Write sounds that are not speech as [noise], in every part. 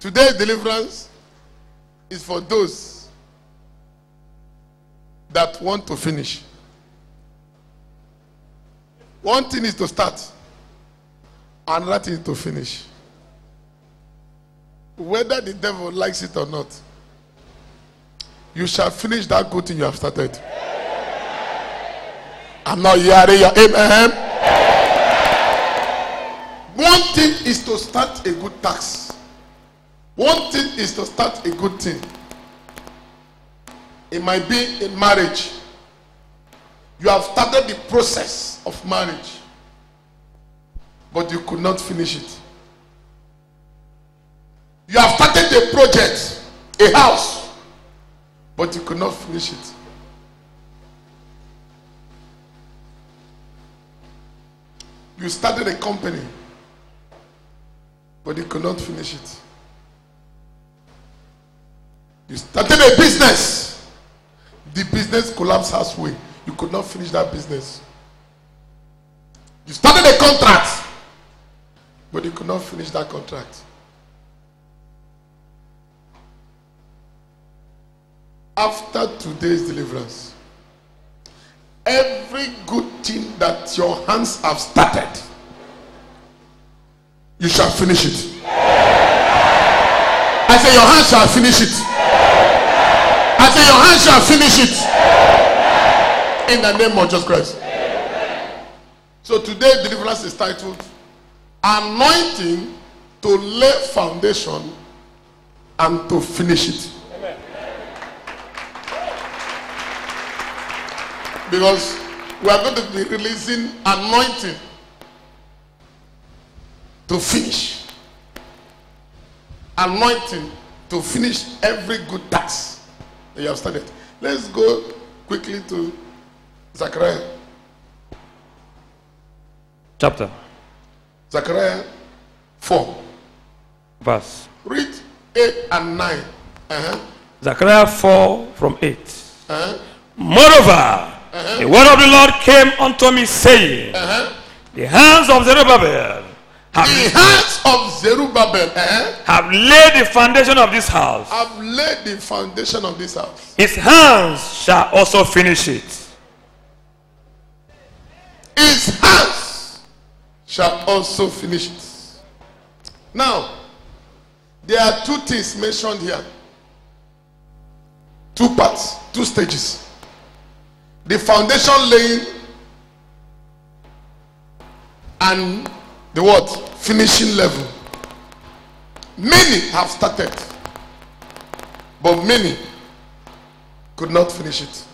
Today's deliverance is for those that want to finish. One thing is to start, another thing is to finish. Whether the devil likes it or not, you shall finish that good thing you have started. I'm not hearing your amen. One thing is to start a good tax. One thing is to start a good thing. It might be in marriage. You have started the process of marriage, but you could not finish it. You have started a project, a house, but you could not finish it. You started a company, but you could not finish it. You started a business, the business collapsed halfway. You could not finish that business. You started a contract, but you could not finish that contract. After today's deliverance, every good thing that your hands have started, you shall finish it. I say, Your hands shall finish it. I say, Your hands shall finish it. In the name of Jesus Christ. So today, deliverance is titled Anointing to lay foundation and to finish it. Because we are going to be releasing anointing to finish. Anointing to finish every good task that you have started. Let's go quickly to Zechariah. Chapter, Zechariah 4. verse. Read 8 and 9. Uh-huh. Zechariah 4 from 8. Uh-huh. Moreover, the word of the Lord came unto me, saying, Uh-huh. The hands of Zerubbabel have, The hands of Zerubbabel uh-huh, have laid the foundation of this house. have laid the foundation of this house. His hands shall also finish it. His hands shall also finish it. Now, there are two things mentioned here. Two parts, two stages. The foundation laying and the what? Finishing level. Many have started, but many could not finish it.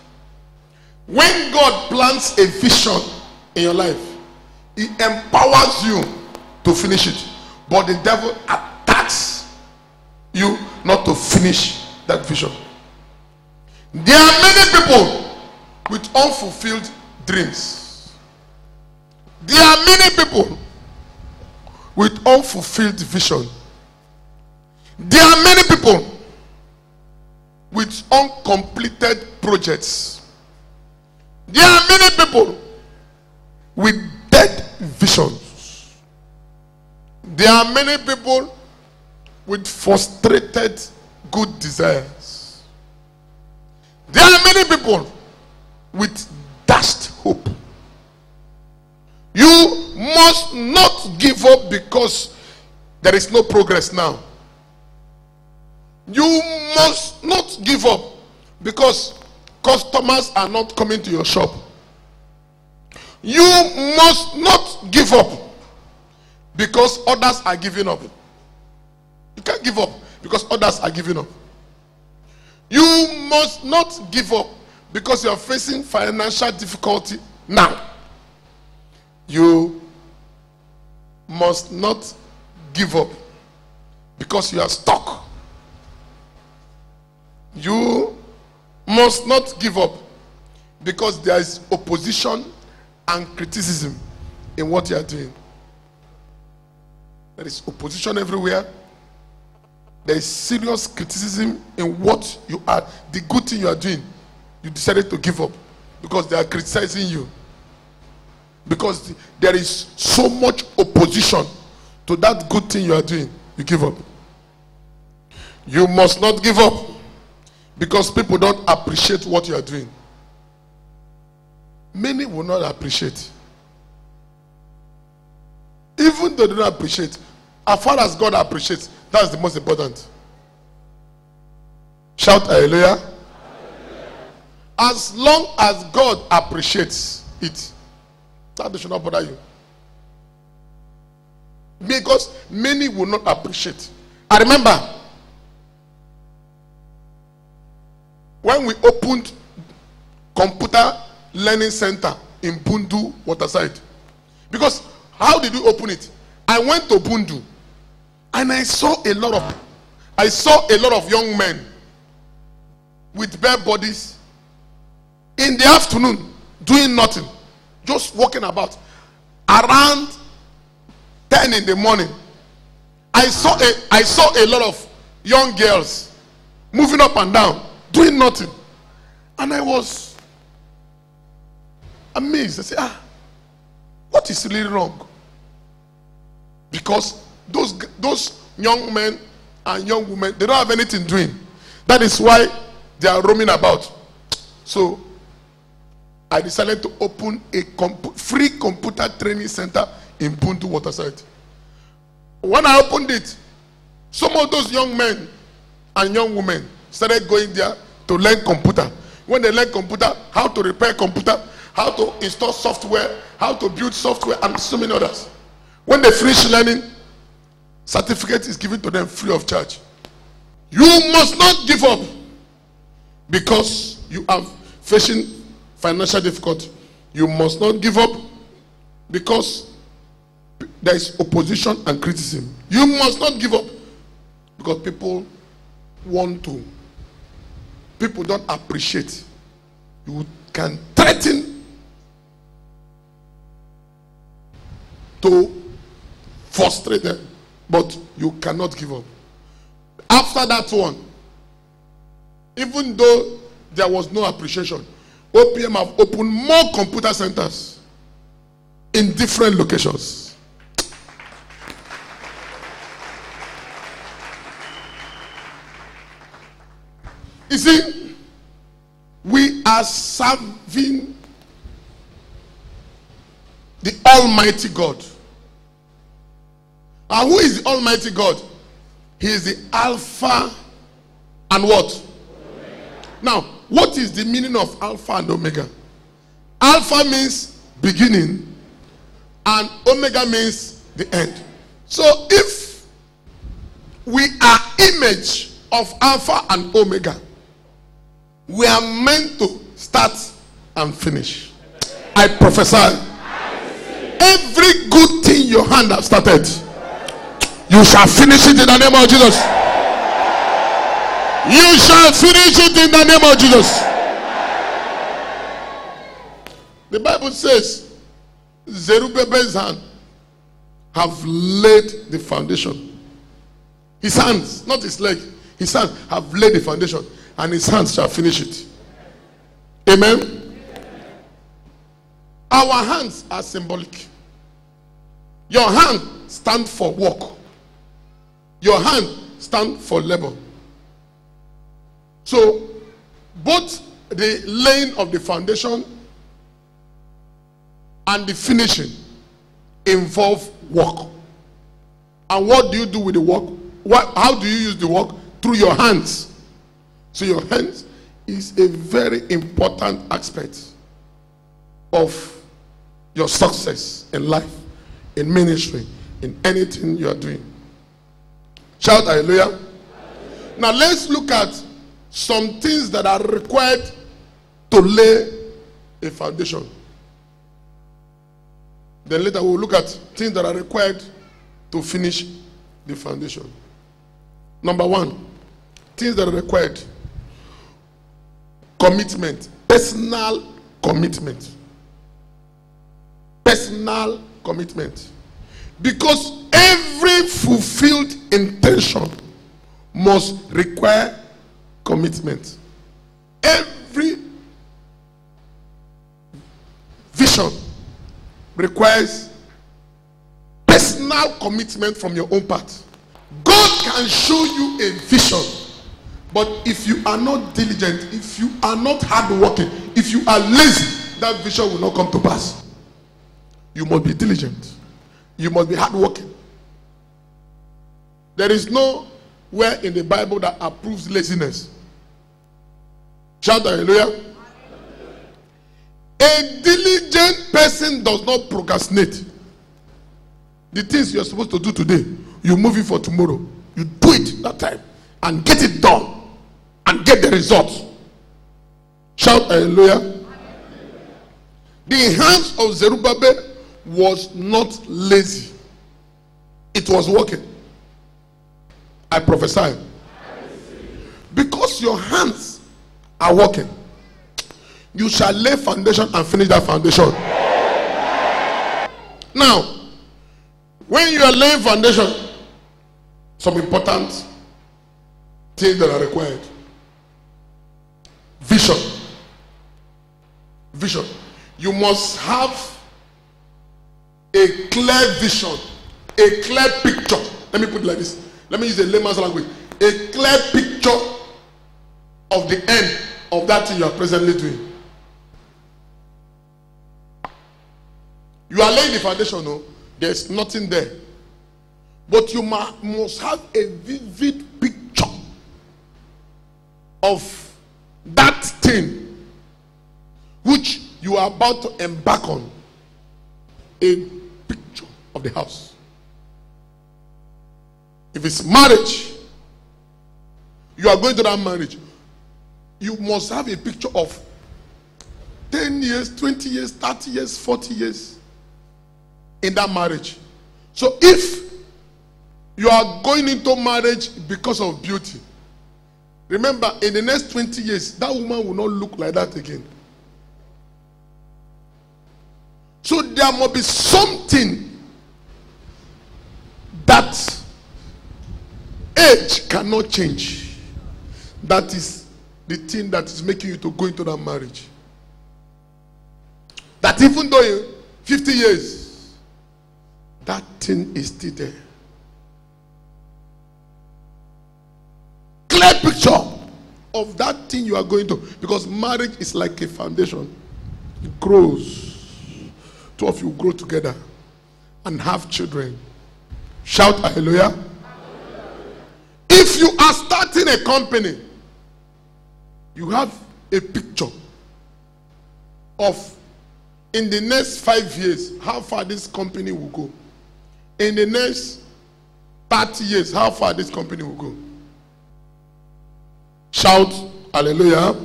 When God plants a vision in your life, He empowers you to finish it. But the devil attacks you not to finish that vision. There are many people with unfulfilled dreams. There are many people with unfulfilled vision. There are many people with uncompleted projects. There are many people with dead visions. There are many people with frustrated good desires. There are many people with dashed hope. You must not give up because there is no progress now. You must not give up because customers are not coming to your shop. You must not give up because others are giving up. You can't give up because others are giving up. You must not give up because you are facing financial difficulty now. You must not give up because you are stuck. You must not give up because there is opposition and criticism in what you are doing. There is opposition everywhere. there is serious criticism in what you are, the good thing you are doing. You decided to give up because they are criticizing you. Because there is so much opposition to that good thing you are doing, you give up. You must not give up because people don't appreciate what you are doing. Many will not appreciate. Even though they don't appreciate, as far as God appreciates, that's the most important. Shout hallelujah. As long as God appreciates it, that should not bother you. Because many will not appreciate. I remember when we opened computer learning center in Bundu Waterside. Because how did we open it? I went to Bundu and I saw a lot of I saw a lot of young men with bare bodies in the afternoon doing nothing, just walking about around 10 in the morning. I saw a I saw a lot of young girls moving up and down, doing nothing. And I was amazed. I said, ah, what is really wrong? Because those those young men and young women, they don't have anything doing. That is why they are roaming about. So I decided to open a compu- free computer training center in Bundu Waterside. When I opened it, some of those young men and young women started going there to learn computer. When they learn computer, how to repair computer, how to install software, how to build software, and so many others. When they finish learning, certificate is given to them free of charge. You must not give up because you are facing financial difficulty. You must not give up because there is opposition and criticism. You must not give up because people want to. People don't appreciate. You can threaten to frustrate them, but you cannot give up. After that one, even though there was no appreciation, OPM have opened more computer centers in different locations. You see, we are serving the Almighty God. And who is the Almighty God? He is the Alpha and what? Now, what is the meaning of Alpha and Omega? Alpha means beginning, and Omega means the end. So, if we are image of Alpha and Omega, we are meant to start and finish. I prophesy. Every good thing your hand has started, you shall finish it in the name of Jesus. You shall finish it in the name of Jesus. The Bible says, Zerubbabel's hand have laid the foundation. His hands, not his leg, his hands have laid the foundation, and his hands shall finish it. Amen. Our hands are symbolic. Your hand stand for work. Your hand stand for labor. So, both the laying of the foundation and the finishing involve work. And what do you do with the work? What, how do you use the work? Through your hands. So, your hands is a very important aspect of your success in life, in ministry, in anything you are doing. Shout hallelujah. Now let's look at some things that are required to lay a foundation. Then later we'll look at things that are required to finish the foundation. Number one, things that are required commitment, personal commitment. Personal commitment. Because every fulfilled intention must require commitment. Every vision requires personal commitment from your own part. God can show you a vision, but if you are not diligent, if you are not hardworking, if you are lazy, that vision will not come to pass. You must be diligent. You must be hardworking. There is no where in the Bible that approves laziness. Shout hallelujah. A diligent person does not procrastinate. The things you're supposed to do today, you move it for tomorrow. You do it that time and get it done and get the result. Shout hallelujah. The hands of Zerubbabel was not lazy, it was working. I prophesy. Because your hands are working, you shall lay foundation and finish that foundation. Now, when you are laying foundation, some important things that are required vision. Vision. You must have a clear vision, a clear picture. Let me put it like this. Let me use a layman's language. A clear picture of the end of that thing you are presently doing. You are laying the foundation, no? There's nothing there. But you must have a vivid picture of that thing which you are about to embark on. A picture of the house. If it's marriage, you are going to that marriage, you must have a picture of 10 years, 20 years, 30 years, 40 years in that marriage. So if you are going into marriage because of beauty, remember in the next 20 years, that woman will not look like that again. So there must be something that age cannot change. That is the thing that is making you to go into that marriage. That even though you 50 years, that thing is still there. Clear picture of that thing you are going to. Because marriage is like a foundation. It grows. Two of you grow together and have children. Shout hallelujah. If you are starting a company, you have a picture of in the next five years how far this company will go. In the next 30 years, how far this company will go. Shout hallelujah.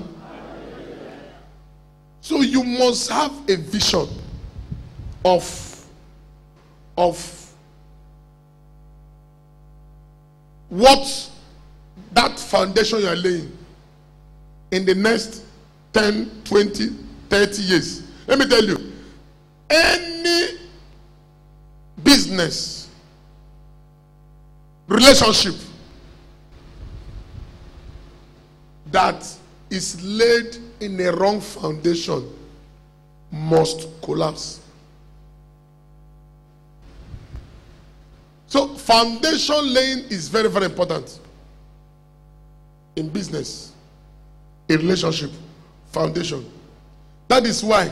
So you must have a vision of of what that foundation you are laying in the next 10, 20, 30 years. Let me tell you, any business, relationship that is laid in a wrong foundation must collapse. So, foundation laying is very, very important in business, in relationship, foundation. That is why,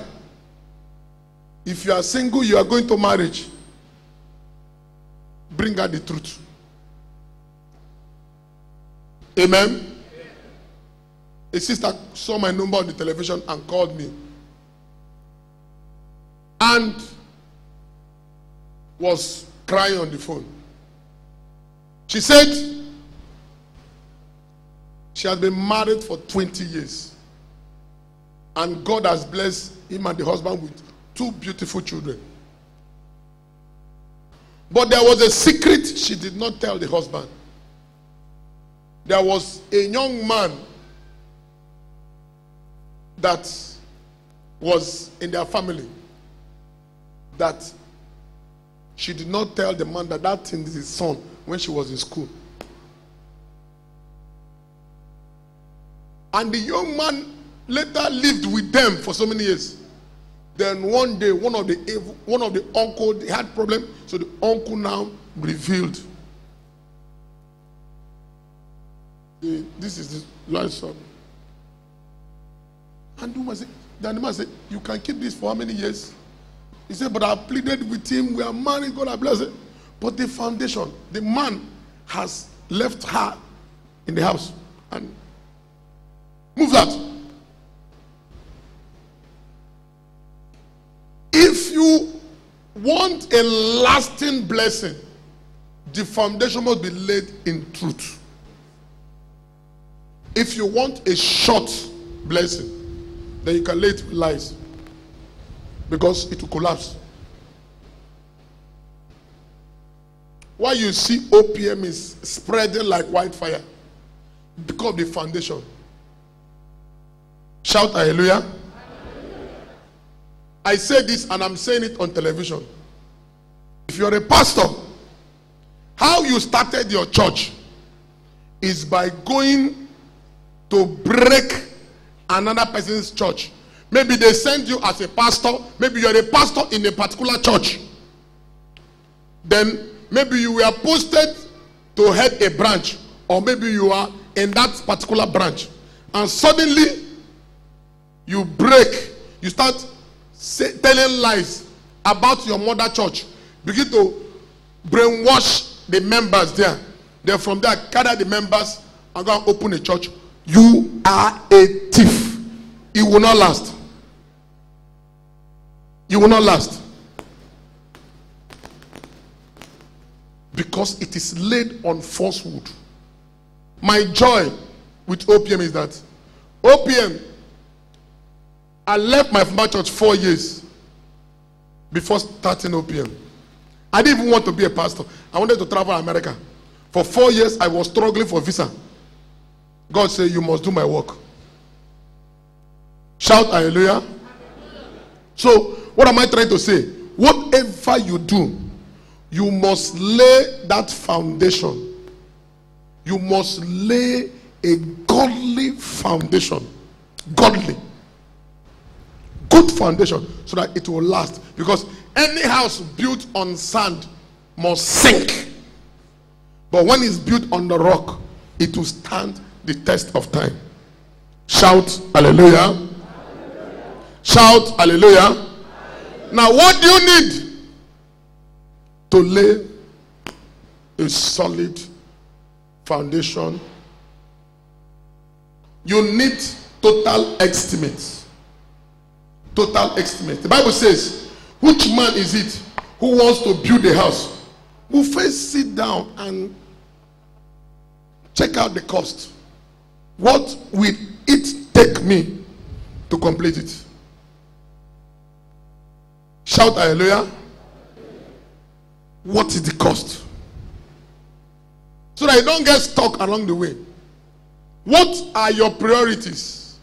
if you are single, you are going to marriage, bring out the truth. Amen. A sister saw my number on the television and called me. And was crying on the phone. She said she has been married for 20 years. And God has blessed him and the husband with two beautiful children. But there was a secret she did not tell the husband. There was a young man that was in their family that she did not tell the man that that thing is his son when she was in school. And the young man later lived with them for so many years. Then one day, one of the one of the uncle they had problem, so the uncle now revealed. "Eh, This is the son. And the woman said, the man said, You can keep this for how many years? He said, But I pleaded with him, we are married, God I bless it. But the foundation, the man has left her in the house and moved out. If you want a lasting blessing, the foundation must be laid in truth. If you want a short blessing, then you can lay it with lies because it will collapse. Why you see OPM is spreading like wildfire because the foundation. Shout hallelujah. I say this and I'm saying it on television. If you're a pastor, how you started your church is by going to break another person's church. Maybe they send you as a pastor, maybe you're a pastor in a particular church. Then maybe you were posted to head a branch, or maybe you are in that particular branch, and suddenly you break, you start say, telling lies about your mother church, begin to brainwash the members there. Then from there, gather the members and go and open a church. You are a thief. It will not last. You will not last. Because it is laid on falsehood. My joy with OPM is that OPM, I left my former church four years before starting OPM. I didn't even want to be a pastor. I wanted to travel America. For four years, I was struggling for visa. God said, You must do my work. Shout hallelujah. So, what am I trying to say? Whatever you do, you must lay that foundation. You must lay a godly foundation. Godly. Good foundation so that it will last. Because any house built on sand must sink. But when it's built on the rock, it will stand the test of time. Shout hallelujah. Shout hallelujah. Now, what do you need to lay a solid foundation? You need total estimate. Total estimate. The Bible says, which man is it who wants to build a house? Will first sit down and check out the cost. What will it take me to complete it? Shout hallelujah. What is the cost? So that you don't get stuck along the way. What are your priorities?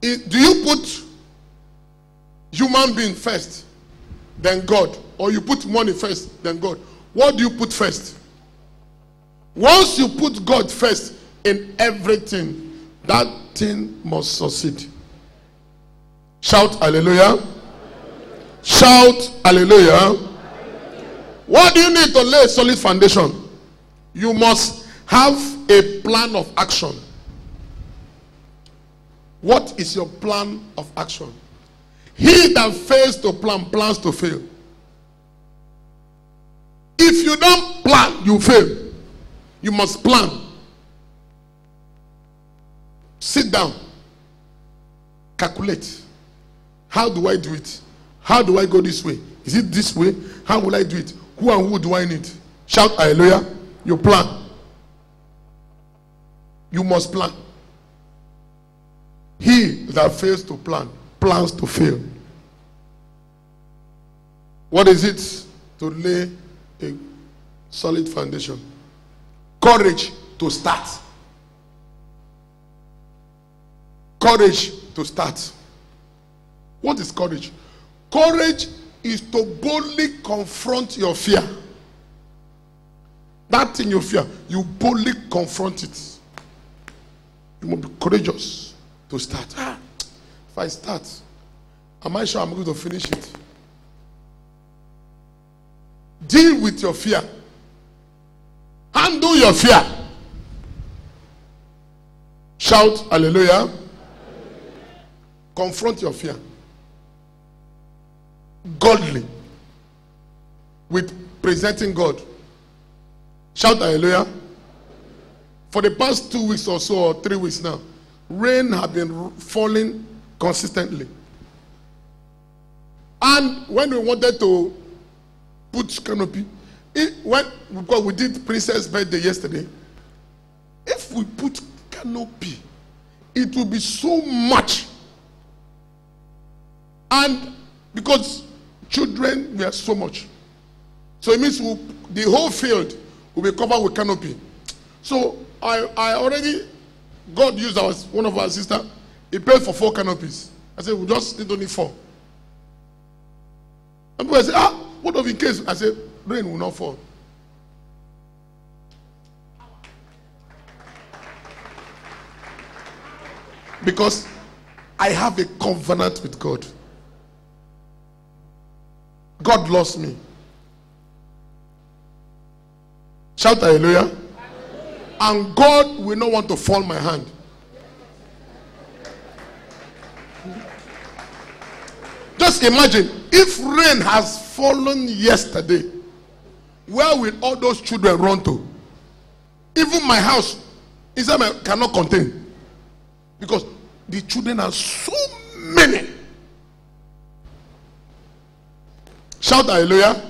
Do you put human being first, then God? Or you put money first, then God? What do you put first? Once you put God first in everything, that thing must succeed. Shout hallelujah. Shout hallelujah. What do you need to lay a solid foundation? You must have a plan of action. What is your plan of action? He that fails to plan plans to fail. If you don't plan, you fail. You must plan. Sit down. Calculate. How do I do it? How do I go this way? Is it this way? How will I do it? Who and who do I need? Shout hallelujah. You plan. You must plan. He that fails to plan plans to fail. What is it to lay a solid foundation? Courage to start. Courage to start. What is courage? Courage is to boldly confront your fear. That thing you fear, you boldly confront it. You must be courageous to start. Ah, if I start, am I sure I'm going to finish it? Deal with your fear. Handle your fear. Shout hallelujah. Confront your fear. Godly. With presenting God. Shout hallelujah. For the past two weeks or so, or three weeks now, rain have been falling consistently. And when we wanted to put canopy, it, when because we did princess birthday yesterday, if we put canopy, it will be so much. And because children were so much, so it means we'll, the whole field will be covered with canopy. So I, I already, God used our one of our sister. He paid for four canopies. I said we just need only four. And people say, ah, what of in case? I said rain will not fall. Because I have a covenant with God. God loves me. Shout hallelujah. And God will not want to fall my hand. Just imagine if rain has fallen yesterday, where will all those children run to? Even my house, my cannot contain. Because the children are so many. Shout hallelujah.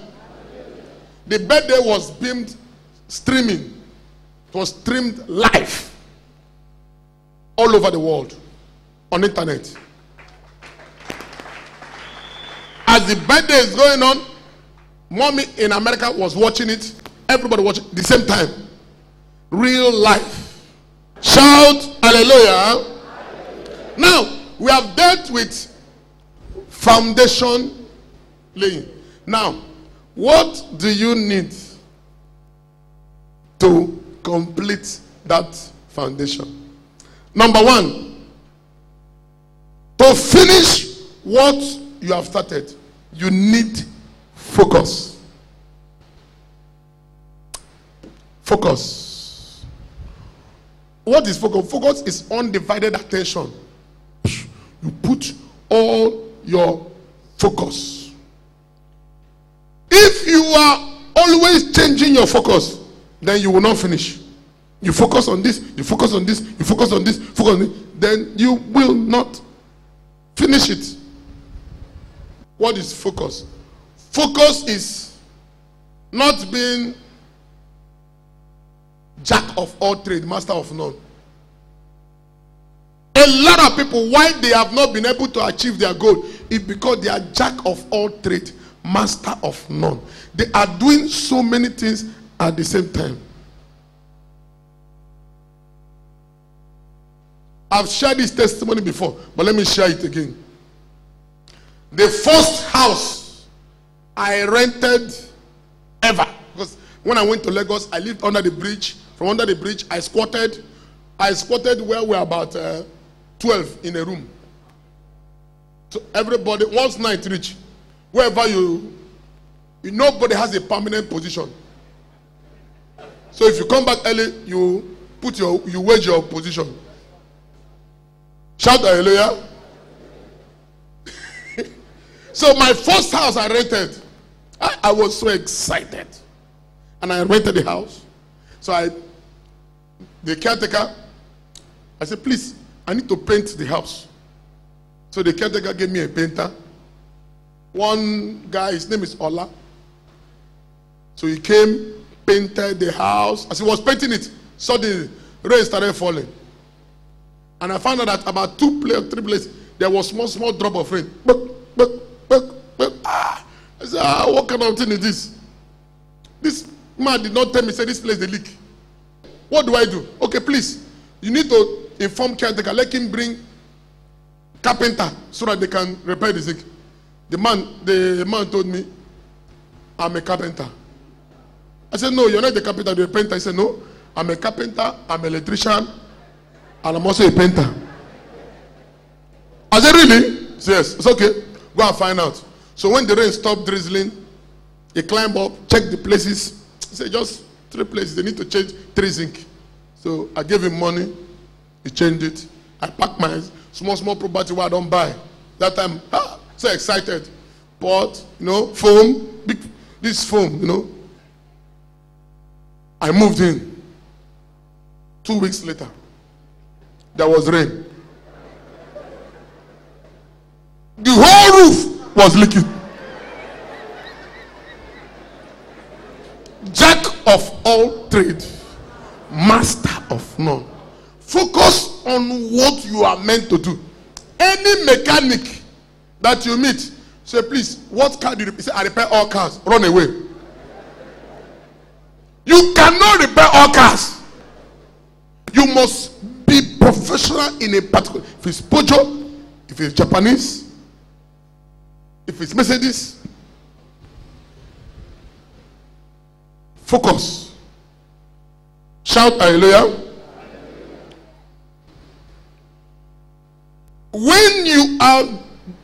The birthday was beamed, streaming. It was streamed live all over the world on internet. As the birthday is going on, mommy in America was watching it. Everybody watching the same time. Real life. Shout hallelujah. Now, we have dealt with foundation laying. Now, what do you need to complete that foundation? Number one, to finish what you have started, you need focus. Focus. What is focus? Focus is undivided attention. You put all your focus. You are always changing your focus, then you will not finish. You focus on this, you focus on this, you focus on this, focus on this, then you will not finish it. What is focus? Focus is not being jack of all trade, master of none. A lot of people, why they have not been able to achieve their goal, is because they are jack of all trade, master of none. They are doing so many things at the same time. I've shared this testimony before, but let me share it again. The first house I rented ever, because when I went to Lagos, I lived under the bridge. From under the bridge, I squatted. I squatted where we were about uh, 12 in a room. So everybody, once night reach, wherever you, you, nobody has a permanent position. So if you come back early, you put your, you wage your position. Shout hallelujah. [laughs] so my first house I rented, I, I was so excited. And I rented the house. So I, the caretaker, I said, please, I need to paint the house. So the caretaker gave me a painter. One guy, his name is Ola. So he came, painted the house. As he was painting it, suddenly rain started falling. And I found out that about two place, three places, there was small, small drop of rain. Buck, buck, buck, buck. Ah, I said, ah, what kind of thing is this? This man did not tell me, say this place they leak. What do I do? Okay, please, you need to inform caretaker, let him bring carpenter so that they can repair the zinc. The man, the man told me, I'm a carpenter. I said, no, you're not the carpenter, you're a painter. He said, no, I'm a carpenter, I'm an electrician, and I'm also a painter. I said, Really? He said, Yes, it's okay. Go and find out. So when the rain stopped drizzling, he climbed up, checked the places. He said, Just three places. They need to change three zinc. So I gave him money. He changed it. I packed my small, small property where I don't buy. That time, ah, so excited. Pot, you know, foam, big, this foam, you know. I moved in. Two weeks later, there was rain. The whole roof was leaking. Jack of all trades, master of none. Focus on what you are meant to do. Any mechanic that you meet, say, please, what car do you repair? Say, I repair all cars. Run away. You cannot repair all cars. You must be professional in a particular. If it's Peugeot, if it's Japanese, if it's Mercedes, focus. Shout hallelujah. When you are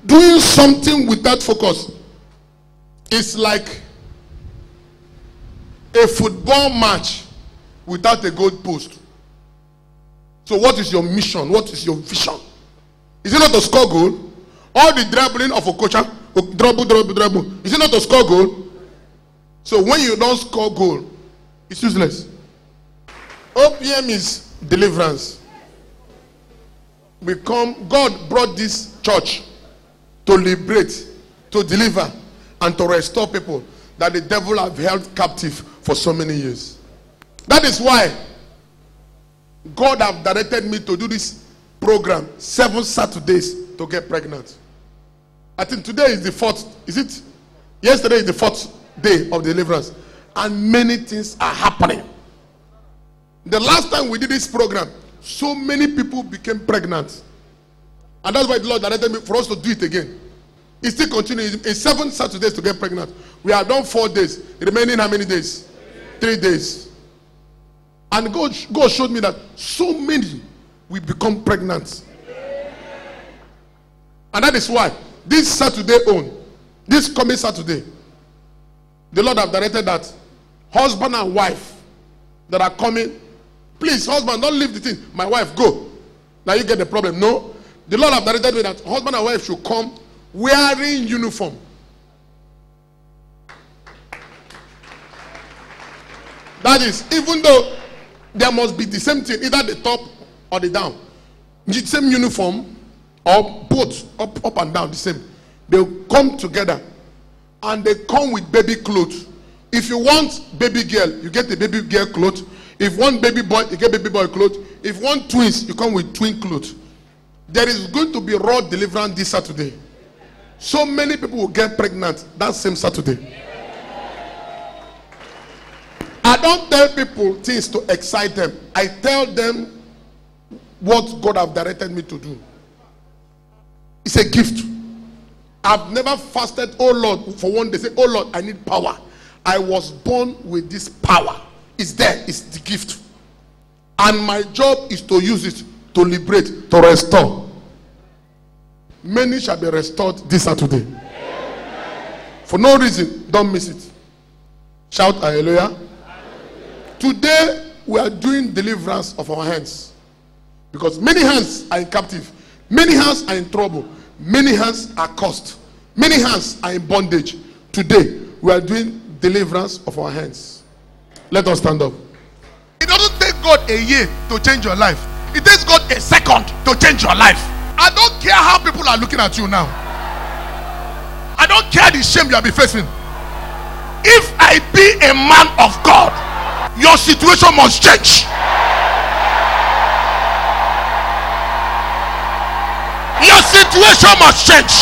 doing something without focus, is like a football match without a goal post. So, what is your mission? What is your vision? Is it not to score goal? All the dribbling of a coach, dribble, dribble, dribble. Is it not to score goal? So, when you don't score goal, it's useless. OPM is deliverance. We come, God brought this church to liberate, to deliver, and to restore people that the devil have held captive for so many years. That is why God have directed me to do this program seven Saturdays to get pregnant. I think today is the fourth. Is it? Yesterday is the fourth day of deliverance, and many things are happening. The last time we did this program, so many people became pregnant, and that's why the Lord directed me for us to do it again. It still continues. It's seven Saturdays to get pregnant. We have done four days. Remaining how many days? Three days. And God, God showed me that so many will become pregnant. And that is why this Saturday on, this coming Saturday, the Lord have directed that husband and wife that are coming, please, husband, don't leave the thing. My wife, go. Now you get the problem. No. The Lord have directed me that husband and wife should come wearing uniform. That is, even though there must be the same thing, either the top or the down. The same uniform or both up, up and down, the same. They come together and they come with baby clothes. If you want baby girl, you get the baby girl clothes. If one baby boy, you get baby boy clothes. If one twins, you come with twin clothes. There is going to be raw deliverance this Saturday. So many people will get pregnant that same Saturday. I don't tell people things to excite them. I tell them what God have directed me to do. It's a gift. I've never fasted, oh Lord, for one day. Say, oh Lord, I need power. I was born with this power. It's there, it's the gift. And my job is to use it to liberate, to restore. Many shall be restored this Saturday. For no reason, don't miss it. Shout hallelujah. Today, we are doing deliverance of our hands. Because many hands are in captive, many hands are in trouble, many hands are cursed, many hands are in bondage. Today, we are doing deliverance of our hands. Let us stand up. It doesn't take God a year to change your life, it takes God a second to change your life. I don't care how people are looking at you now. I don't care the shame you have been facing. If I be a man of God, your situation must change. Your situation must change.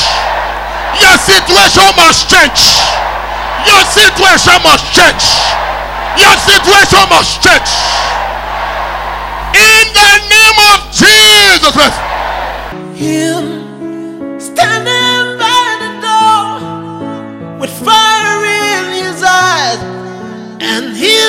Your situation must change. Your situation must change. Your situation must change. In the name of Jesus Christ. Him standing by the door with fire in his eyes and his